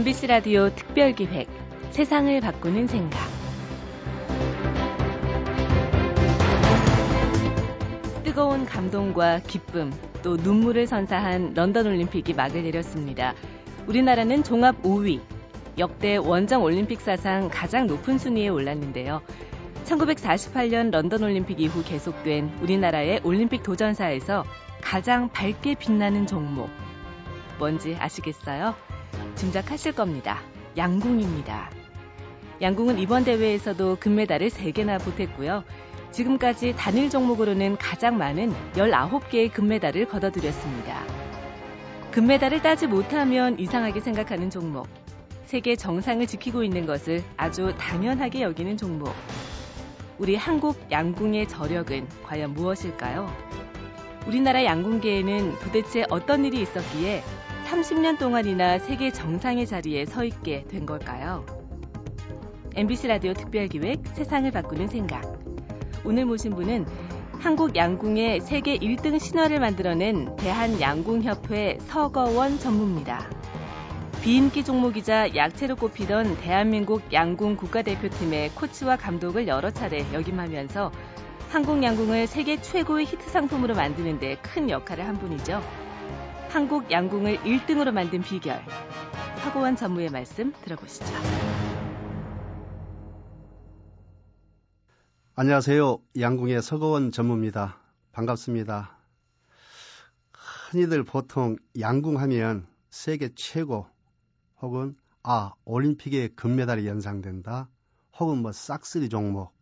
MBC 라디오 특별기획 세상을 바꾸는 생각 뜨거운 감동과 기쁨 또 눈물을 선사한 런던 올림픽이 막을 내렸습니다. 우리나라는 종합 5위, 역대 원정 올림픽 사상 가장 높은 순위에 올랐는데요. 1948년 런던 올림픽 이후 계속된 우리나라의 올림픽 도전사에서 가장 밝게 빛나는 종목. 뭔지 아시겠어요? 짐작하실 겁니다. 양궁입니다. 양궁은 이번 대회에서도 금메달을 3개나 보탰고요. 지금까지 단일 종목으로는 가장 많은 19개의 금메달을 거둬들였습니다. 금메달을 따지 못하면 이상하게 생각하는 종목. 세계 정상을 지키고 있는 것을 아주 당연하게 여기는 종목. 우리 한국 양궁의 저력은 과연 무엇일까요? 우리나라 양궁계에는 도대체 어떤 일이 있었기에 30년 동안이나 세계 정상의 자리에 서 있게 된 걸까요? MBC 라디오 특별기획 세상을 바꾸는 생각. 오늘 모신 분은 한국 양궁의 세계 1등 신화를 만들어낸 대한양궁협회 서거원 전무입니다. 비인기 종목이자 약체로 꼽히던 대한민국 양궁 국가대표팀의 코치와 감독을 여러 차례 역임하면서 한국 양궁을 세계 최고의 히트 상품으로 만드는 데 큰 역할을 한 분이죠. 한국 양궁을 1등으로 만든 비결. 서거원 전무의 말씀 들어보시죠. 안녕하세요. 양궁의 서거원 전무입니다. 반갑습니다. 흔히들 보통 양궁하면 세계 최고 혹은 아 올림픽에 금메달이 연상된다 혹은 뭐 싹쓸이 종목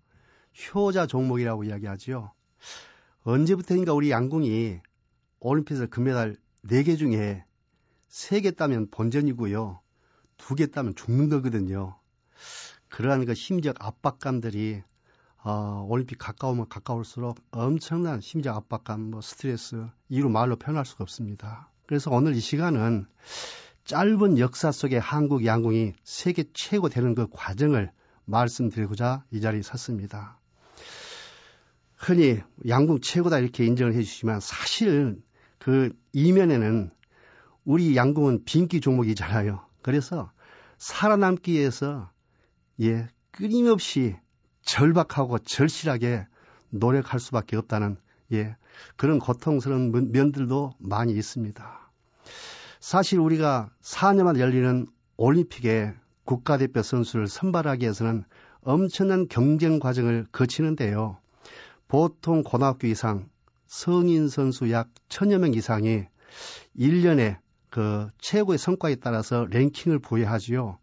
효자 종목이라고 이야기하지요. 언제부터인가 우리 양궁이 올림픽에서 금메달 4개 중에 3개 따면 본전이고요. 2개 따면 죽는 거거든요. 그러한 그 심적 압박감들이 어, 올림픽 가까우면 가까울수록 엄청난 심적 압박감, 뭐 스트레스, 이루 말로 표현할 수가 없습니다. 그래서 오늘 이 시간은 짧은 역사 속에 한국 양궁이 세계 최고 되는 그 과정을 말씀드리고자 이 자리에 섰습니다. 흔히 양궁 최고다 이렇게 인정을 해주시지만 사실 그 이면에는 우리 양궁은 빈기 종목이잖아요. 그래서 살아남기 위해서 예 끊임없이 절박하고 절실하게 노력할 수밖에 없다는 예, 그런 고통스러운 면들도 많이 있습니다. 사실 우리가 4년마다 열리는 올림픽에 국가대표 선수를 선발하기 위해서는 엄청난 경쟁 과정을 거치는데요. 보통 고등학교 이상 성인 선수 약 천여 명 이상이 1년에 그 최고의 성과에 따라서 랭킹을 부여하지요.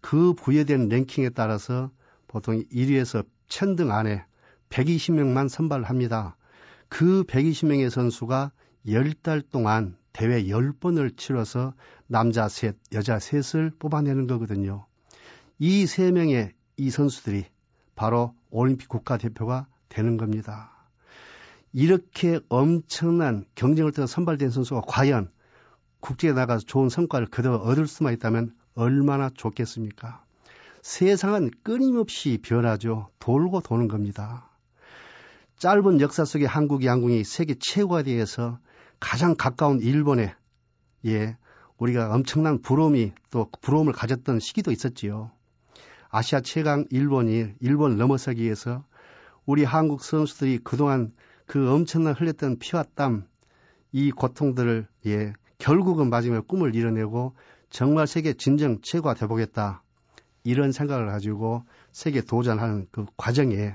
그 부여된 랭킹에 따라서 보통 1위에서 천등 안에 120명만 선발을 합니다. 그 120명의 선수가 10달 동안 대회 10번을 치러서 남자 셋, 여자 셋을 뽑아내는 거거든요. 이세 명의 이 선수들이 바로 올림픽 국가대표가 되는 겁니다. 이렇게 엄청난 경쟁을 통해 선발된 선수가 과연 국제에 나가서 좋은 성과를 그대로 얻을 수만 있다면 얼마나 좋겠습니까? 세상은 끊임없이 변하죠. 돌고 도는 겁니다. 짧은 역사 속에 한국 양궁이 세계 최고가 되어서 가장 가까운 일본에 예 우리가 엄청난 부러움이 또 부러움을 가졌던 시기도 있었지요. 아시아 최강 일본이 일본 넘어서기 위해서 우리 한국 선수들이 그동안 그 엄청난 흘렸던 피와 땀 이 고통들을 예 결국은 마지막에 꿈을 이뤄내고 정말 세계 진정 최고가 되보겠다 이런 생각을 가지고 세계 도전하는 그 과정에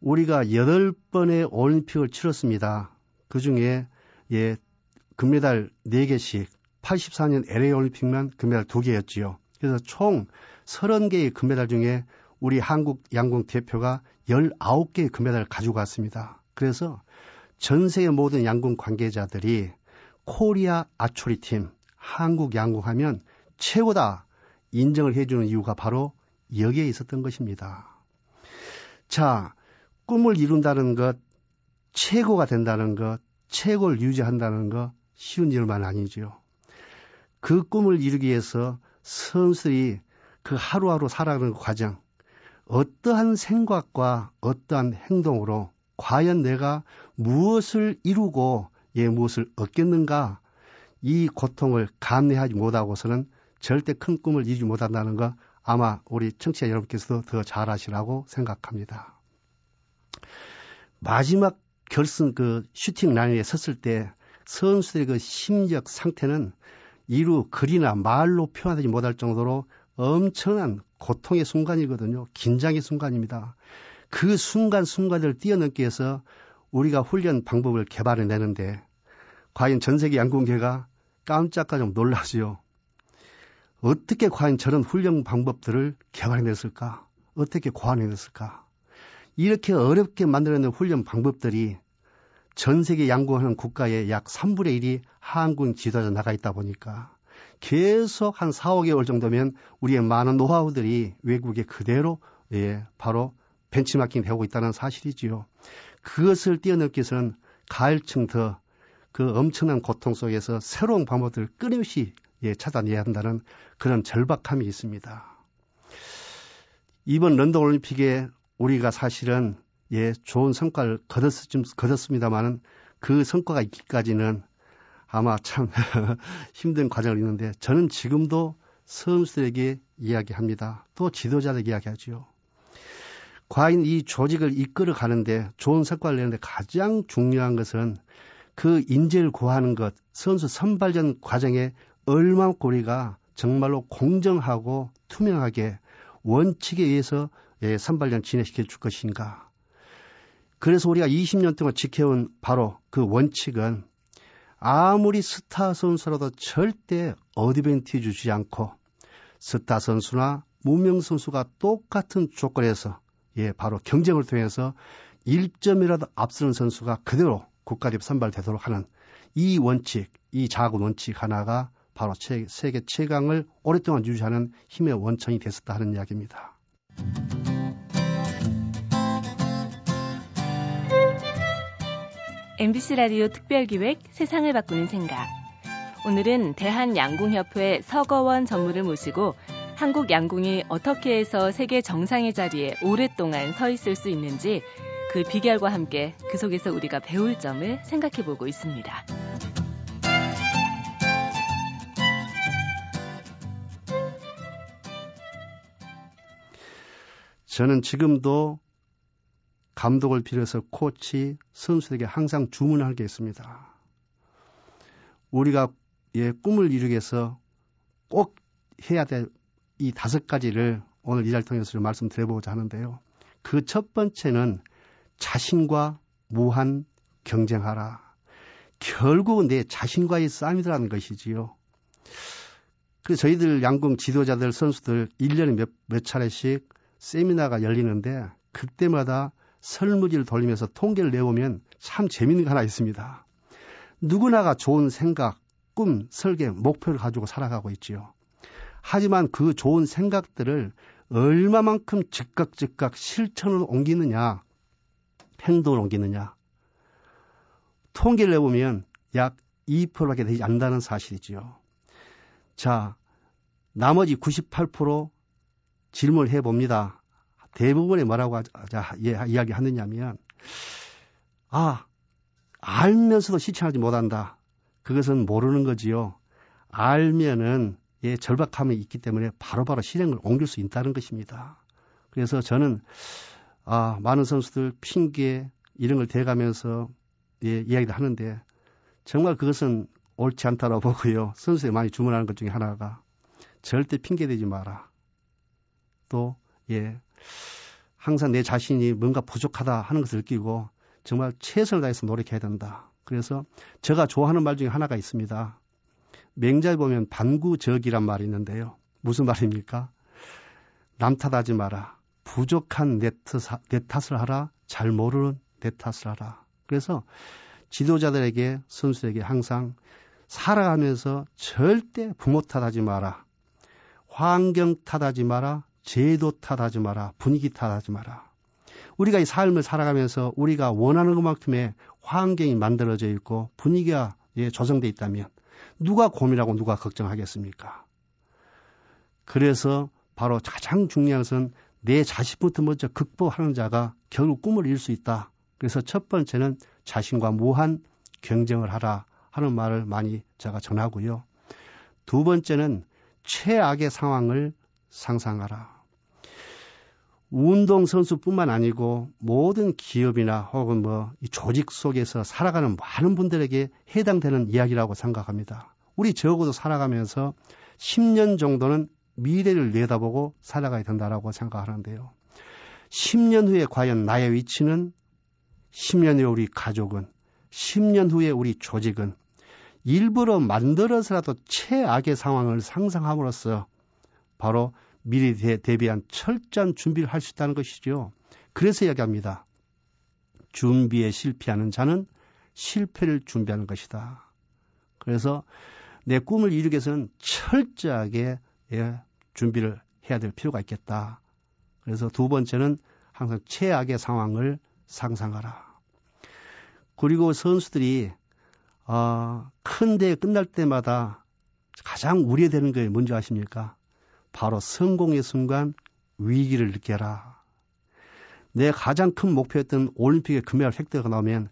우리가 여덟 번의 올림픽을 치렀습니다. 그 중에 예, 금메달 4개씩 84년 LA 올림픽만 금메달 2개였지요. 그래서 총 30개의 금메달 중에 우리 한국 양궁 대표가 19개의 금메달을 가지고 갔습니다. 그래서 전 세계 모든 양궁 관계자들이 코리아 아초리 팀, 한국 양궁 하면 최고다 인정을 해주는 이유가 바로 여기에 있었던 것입니다. 자, 꿈을 이룬다는 것, 최고가 된다는 것, 최고를 유지한다는 것 쉬운 일만 아니죠. 그 꿈을 이루기 위해서 선수들이 그 하루하루 살아가는 과정, 어떠한 생각과 어떠한 행동으로 과연 내가 무엇을 이루고 예 무엇을 얻겠는가 이 고통을 감내하지 못하고서는 절대 큰 꿈을 이루지 못한다는 거 아마 우리 청취자 여러분께서도 더 잘 아시라고 생각합니다. 마지막 결승 그 슈팅 라인에 섰을 때 선수들의 그 심적 상태는 이루 글이나 말로 표현하지 못할 정도로 엄청난 고통의 순간이거든요. 긴장의 순간입니다. 그 순간순간을 뛰어넘기 위해서 우리가 훈련 방법을 개발해 내는데 과연 전 세계 양궁계가 깜짝깜짝 놀라지요. 어떻게 과연 저런 훈련 방법들을 개발해냈을까? 어떻게 고안해냈을까? 이렇게 어렵게 만들어낸 훈련 방법들이 전 세계 양궁하는 국가의 약 3분의 1이 한국 지도자 나가 있다 보니까 계속 한 4, 5개월 정도면 우리의 많은 노하우들이 외국에 그대로 예, 바로 벤치마킹 되고 있다는 사실이지요. 그것을 뛰어넘기 위해서는 가을층 더 그 엄청난 고통 속에서 새로운 방법들을 끊임없이 예, 찾아내야 한다는 그런 절박함이 있습니다. 이번 런던 올림픽에 우리가 사실은 예, 좋은 성과를 거뒀, 거뒀습니다만은 그 성과가 있기까지는 아마 참 힘든 과정을 있는데 저는 지금도 선수들에게 이야기합니다. 또 지도자들에게 이야기하죠. 과연 이 조직을 이끌어 가는데 좋은 성과를 내는데 가장 중요한 것은 그 인재를 구하는 것, 선수 선발전 과정에 얼마나 우리가 정말로 공정하고 투명하게 원칙에 의해서 예, 선발전 진행시켜 줄 것인가. 그래서 우리가 20년 동안 지켜온 바로 그 원칙은 아무리 스타 선수라도 절대 어드밴티지 주지 않고 스타 선수나 무명 선수가 똑같은 조건에서 예, 바로 경쟁을 통해서 1점이라도 앞서는 선수가 그대로 국가대표 선발되도록 하는 이 원칙, 이 작은 원칙 하나가 바로 세계 최강을 오랫동안 유지하는 힘의 원천이 됐었다 하는 이야기입니다. MBC 라디오 특별기획 세상을 바꾸는 생각. 오늘은 대한양궁협회 서거원 전무를 모시고 한국 양궁이 어떻게 해서 세계 정상의 자리에 오랫동안 서 있을 수 있는지 그 비결과 함께 그 속에서 우리가 배울 점을 생각해 보고 있습니다. 저는 지금도 감독을 비롯해서 코치, 선수에게 항상 주문할 게 있습니다. 우리가 예, 꿈을 이루기 위해서 꼭 해야 될 이 다섯 가지를 오늘 이 자를 통해서 좀 말씀드려보고자 하는데요. 그 첫 번째는 자신과 무한 경쟁하라. 결국은 내 자신과의 싸움이라는 것이지요. 그 저희들 양궁 지도자들 선수들 1년에 몇, 몇 차례씩 세미나가 열리는데 그때마다 설무지를 돌리면서 통계를 내보면 참 재밌는 거 하나 있습니다. 누구나가 좋은 생각, 꿈, 설계, 목표를 가지고 살아가고 있지요. 하지만 그 좋은 생각들을 얼마만큼 즉각 즉각 실천으로 옮기느냐, 행동을 옮기느냐. 통계를 내보면 약 2%밖에 되지 않는다는 사실이지요. 자, 나머지 98% 질문을 해봅니다. 대부분이 뭐라고 하자, 예, 이야기 하느냐면, 아, 알면서도 실천하지 못한다. 그것은 모르는 거지요. 알면은, 예, 절박함이 있기 때문에 바로바로 바로 실행을 옮길 수 있다는 것입니다. 그래서 저는, 아, 많은 선수들 핑계, 이런 걸 대가면서, 예, 이야기를 하는데, 정말 그것은 옳지 않다고 보고요. 선수에 많이 주문하는 것 중에 하나가, 절대 핑계 대지 마라. 또, 예, 항상 내 자신이 뭔가 부족하다 하는 것을 느끼고 정말 최선을 다해서 노력해야 된다. 그래서 제가 좋아하는 말 중에 하나가 있습니다. 맹자에 보면 반구적이란 말이 있는데요. 무슨 말입니까? 남 탓하지 마라. 부족한 내, 탓, 내 탓을 하라. 잘 모르는 내 탓을 하라. 그래서 지도자들에게 선수에게 항상 살아가면서 절대 부모 탓하지 마라. 환경 탓하지 마라. 제도 탓하지 마라. 분위기 탓하지 마라. 우리가 이 삶을 살아가면서 우리가 원하는 것만큼의 환경이 만들어져 있고 분위기가 예, 조성돼 있다면 누가 고민하고 누가 걱정하겠습니까? 그래서 바로 가장 중요한 것은 내 자신부터 먼저 극복하는 자가 결국 꿈을 이룰 수 있다. 그래서 첫 번째는 자신과 무한 경쟁을 하라 하는 말을 많이 제가 전하고요. 두 번째는 최악의 상황을 상상하라. 운동선수뿐만 아니고 모든 기업이나 혹은 뭐 조직 속에서 살아가는 많은 분들에게 해당되는 이야기라고 생각합니다. 우리 적어도 살아가면서 10년 정도는 미래를 내다보고 살아가야 된다라고 생각하는데요. 10년 후에 과연 나의 위치는 10년 후에 우리 가족은 10년 후에 우리 조직은 일부러 만들어서라도 최악의 상황을 상상함으로써 바로 미래에 대비한 철저한 준비를 할 수 있다는 것이죠. 그래서 이야기합니다. 준비에 실패하는 자는 실패를 준비하는 것이다. 그래서 내 꿈을 이루기 위해서는 철저하게 예, 준비를 해야 될 필요가 있겠다. 그래서 두 번째는 항상 최악의 상황을 상상하라. 그리고 선수들이 어, 큰 대회 끝날 때마다 가장 우려되는 게 뭔지 아십니까? 바로 성공의 순간 위기를 느껴라. 내 가장 큰 목표였던 올림픽의 금메달 획득가 나오면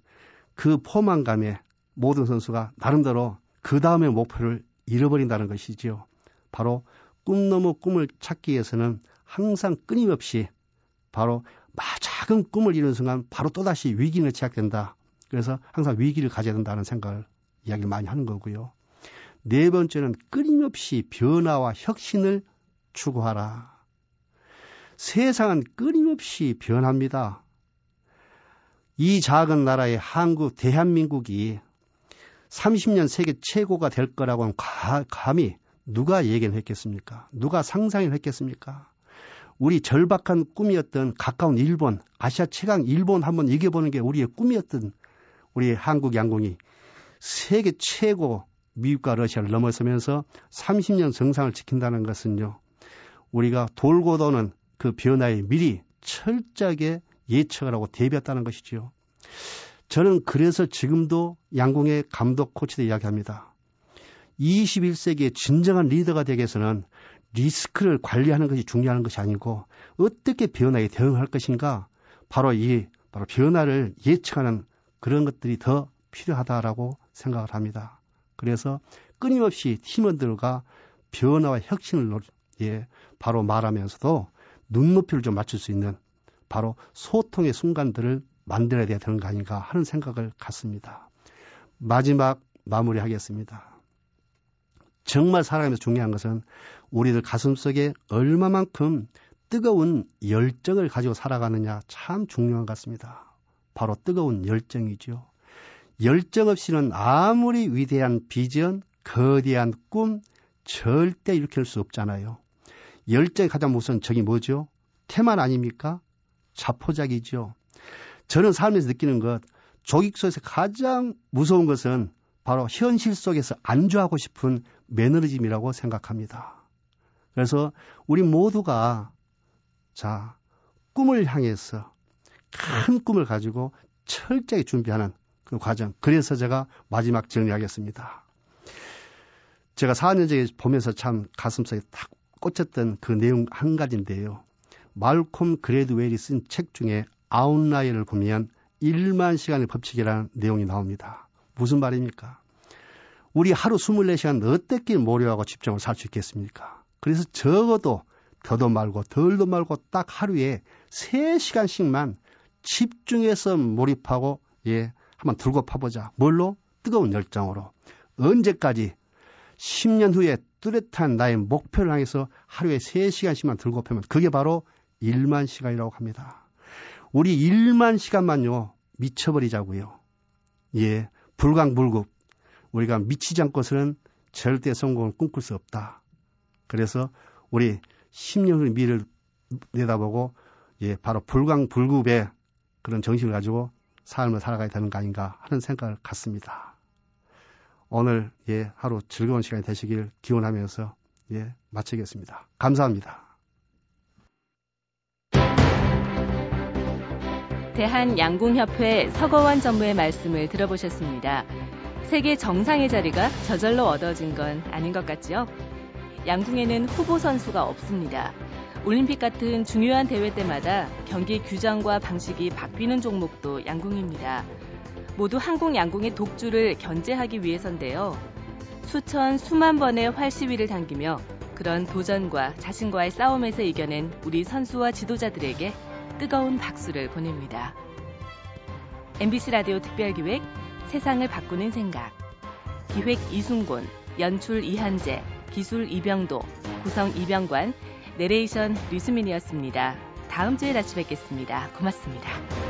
그 포만감에 모든 선수가 나름대로 그 다음의 목표를 잃어버린다는 것이지요. 바로 꿈 넘어 꿈을 찾기 위해서는 항상 끊임없이 바로 작은 꿈을 이루는 순간 바로 또다시 위기는 시작된다. 그래서 항상 위기를 가져야 된다는 생각을 이야기를 많이 하는 거고요. 네 번째는 끊임없이 변화와 혁신을 추구하라. 세상은 끊임없이 변합니다. 이 작은 나라의 한국, 대한민국이 30년 세계 최고가 될 거라고는 가, 감히 누가 얘기를 했겠습니까? 누가 상상을 했겠습니까? 우리 절박한 꿈이었던 가까운 일본, 아시아 최강 일본 한번 이겨보는 게 우리의 꿈이었던 우리 한국 양궁이 세계 최고 미국과 러시아를 넘어서면서 30년 정상을 지킨다는 것은요. 우리가 돌고 도는 그 변화에 미리 철저하게 예측을 하고 대비했다는 것이지요. 저는 그래서 지금도 양궁의 감독 코치들 이야기합니다. 21세기의 진정한 리더가 되기 위해서는 리스크를 관리하는 것이 중요한 것이 아니고 어떻게 변화에 대응할 것인가 바로 이 바로 변화를 예측하는 그런 것들이 더 필요하다라고 생각을 합니다. 그래서 끊임없이 팀원들과 변화와 혁신을 예, 바로 말하면서도 눈높이를 좀 맞출 수 있는 바로 소통의 순간들을 만들어야 되는 거 아닌가 하는 생각을 갖습니다. 마지막 마무리하겠습니다. 정말 살아가면서 중요한 것은 우리들 가슴 속에 얼마만큼 뜨거운 열정을 가지고 살아가느냐 참 중요한 것 같습니다. 바로 뜨거운 열정이죠. 열정 없이는 아무리 위대한 비전, 거대한 꿈 절대 일으킬 수 없잖아요. 열정의 가장 우선 적이 뭐죠? 태만 아닙니까? 자포자기죠. 저는 삶에서 느끼는 것, 조직 속에서 가장 무서운 것은 바로 현실 속에서 안주하고 싶은 매너리즘이라고 생각합니다. 그래서 우리 모두가 자, 꿈을 향해서 큰 꿈을 가지고 철저히 준비하는 그 과정. 그래서 제가 마지막 정리하겠습니다. 제가 4년 전에 보면서 참 가슴속에 탁 꽂혔던 그 내용 한 가지인데요. 말콤 글래드웰이 쓴 책 중에 아웃라이어를 보면 1만 시간의 법칙이라는 내용이 나옵니다. 무슨 말입니까? 우리 하루 24시간 어떻게 몰입하고 집중을 할 수 있겠습니까? 그래서 적어도 더도 말고 덜도 말고 딱 하루에 3시간씩만 집중해서 몰입하고 예, 한번 들고 파보자. 뭘로? 뜨거운 열정으로. 언제까지? 10년 후에 뚜렷한 나의 목표를 향해서 하루에 3시간씩만 들고 펴면 그게 바로 1만 시간이라고 합니다. 우리 1만 시간만요. 미쳐버리자고요. 예, 불광불급. 우리가 미치지 않고서는 절대 성공을 꿈꿀 수 없다. 그래서 우리 10년 후 미래를 내다보고 예, 바로 불광불급의 그런 정신을 가지고 삶을 살아가야 되는 거 아닌가 하는 생각을 갖습니다. 오늘 예, 하루 즐거운 시간이 되시길 기원하면서 예, 마치겠습니다. 감사합니다. 대한 양궁협회 서거원 전무의 말씀을 들어보셨습니다. 세계 정상의 자리가 저절로 얻어진 건 아닌 것 같지요? 양궁에는 후보 선수가 없습니다. 올림픽 같은 중요한 대회 때마다 경기 규정과 방식이 바뀌는 종목도 양궁입니다. 모두 한국 양궁의 독주를 견제하기 위해서인데요. 수천, 수만 번의 활시위를 당기며 그런 도전과 자신과의 싸움에서 이겨낸 우리 선수와 지도자들에게 뜨거운 박수를 보냅니다. MBC 라디오 특별기획 세상을 바꾸는 생각 기획 이순곤, 연출 이한재, 기술 이병도, 구성 이병관, 내레이션 류수민이었습니다. 다음 주에 다시 뵙겠습니다. 고맙습니다.